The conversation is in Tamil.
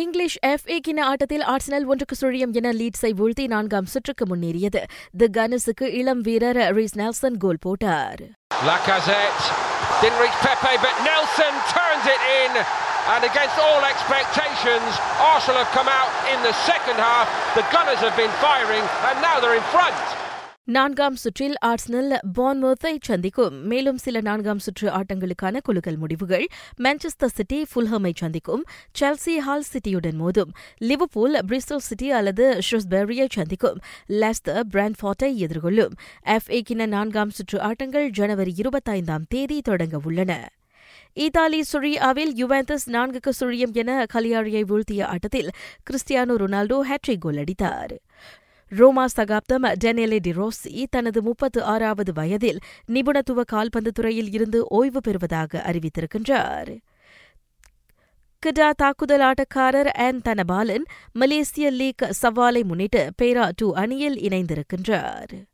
இங்கிலீஷ் எஃப் ஏ கிண ஆட்டத்தில் ஆர்சனல் ஒன்றுக்கு சுழியம் என லீட்ஸை வீழ்த்தி நான்காம் சுற்றுக்கு முன்னேறியது தி கனஸுக்கு இளம் வீரர் ரீஸ் நெல்சன் கோல் போட்டார் Lacazette didn't reach Pepe, but Nelson turns it in. And against all expectations, Arsenal have come out in the second half. The Gunners have been firing, and now they're in front. நான்காம் சுற்றில் ஆர்ஸ்னல் பான்மோத்தை சந்திக்கும். மேலும் சில நான்காம் சுற்று ஆட்டங்களுக்கான குலுக்கல் முடிவுகள். மான்செஸ்டர் சிட்டி ஃபுல்ஹமை சந்திக்கும். செல்சி ஹால் சிட்டியுடன் மோதும். லிவர்பூல் பிரிஸ்டல் சிட்டி அல்லது ஷ்ரஸ்பெரியை சந்திக்கும். லெஸ்டர் பிராண்ட்ஃபார்ட்டை எதிர்கொள்ளும். எஃப்ஏக்கின கிண நான்காம் சுற்று ஆட்டங்கள் ஜனவரி இருபத்தைந்தாம் தேதி தொடங்க உள்ளன. இத்தாலி சுழியாவில் யுவெந்தஸ் நான்குக்கு சுழியம் என கலியாரியை வீழ்த்திய ஆட்டத்தில் கிறிஸ்டியானோ ரொனால்டோ ஹேட்ரிக் கோல் அடித்தார். ரோமா சகாப்தம் டெனேலே டிரோசி தனது முப்பத்து ஆறாவது வயதில் நிபுணத்துவ கால்பந்து துறையில் இருந்து ஓய்வு பெறுவதாக அறிவித்திருக்கின்றார். கிடா தாக்குதல் ஆட்டக்காரர் ஆன் தனபாலன் மலேசிய லீக் சவாலை முன்னிட்டு பேரா டூ அணியில் இணைந்திருக்கின்றார்.